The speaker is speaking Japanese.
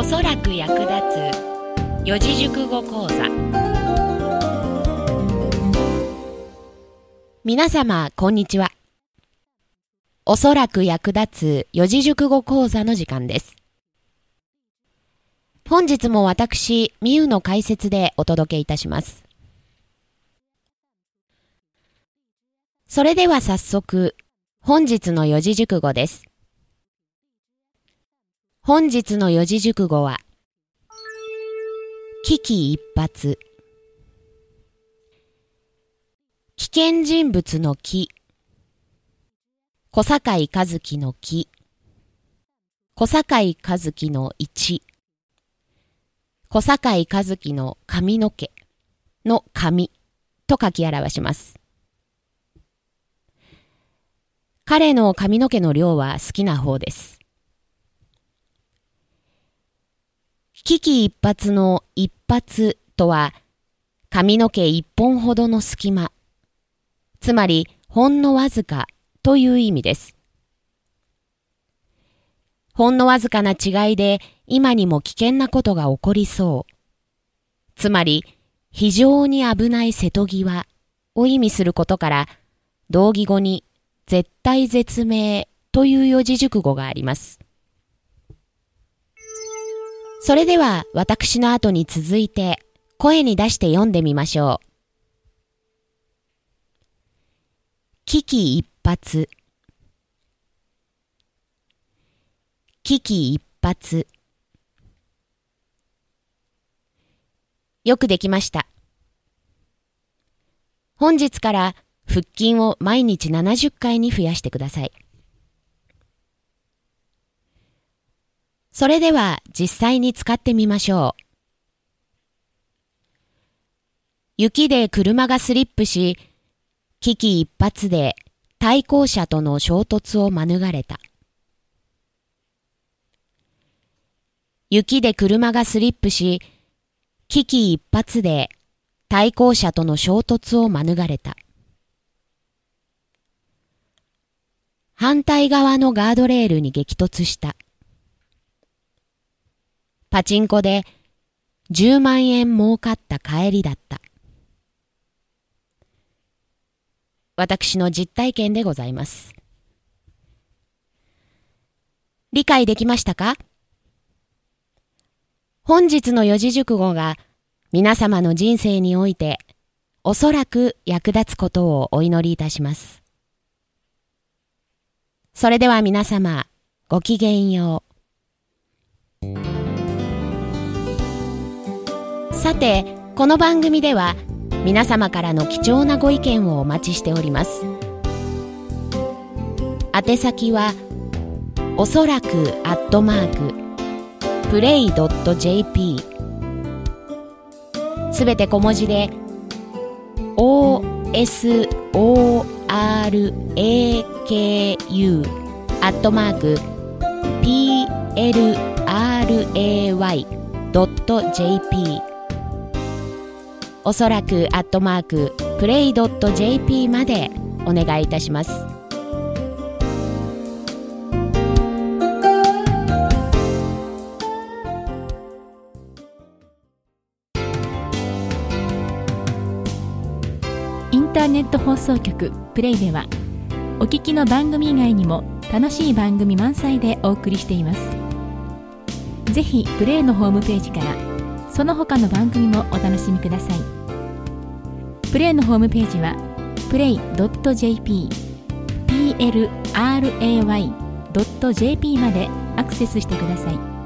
おそらく役立つ。四字熟語講座。皆様こんにちは。おそらく役立つ四字熟語講座の時間です。本日も私みゆの解説でお届けいたします。それでは早速本日の四字熟語です。本日の四字熟語は、危機一髪。危険人物の木。小堺和樹の木。小堺和樹の一。小堺和樹の髪の毛の髪と書き表します。彼の髪の毛の量は好きな方です。危機一髪の一発とは、髪の毛一本ほどの隙間、つまりほんのわずかという意味です。ほんのわずかな違いで今にも危険なことが起こりそう。つまり、非常に危ない瀬戸際を意味することから、同義語に絶対絶命という四字熟語があります。それでは私の後に続いて声に出して読んでみましょう。危機一髪危機一髪よくできました。本日から腹筋を毎日70回に増やしてください。それでは実際に使ってみましょう。雪で車がスリップし、危機一髪で対向車との衝突を免れた。雪で車がスリップし、危機一髪で対向車との衝突を免れた。反対側のガードレールに激突した。パチンコで10万円儲かった帰りだった。私の実体験でございます。理解できましたか？本日の四字熟語が皆様の人生においておそらく役立つことをお祈りいたします。それでは皆様、ごきげんよう。さてこの番組では皆様からの貴重なご意見をお待ちしております。宛先はおそらくアットマークプレイ .jp すべて小文字で OSORAKU アットマーク PLRAY.jp おそらくアットマークプレイドット .jp までお願いいたします。インターネット放送局プレイではお聞きの番組以外にも楽しい番組満載でお送りしています。ぜひプレイのホームページからその他の番組もお楽しみください。プレイのホームページは play.jp plray.jp までアクセスしてください。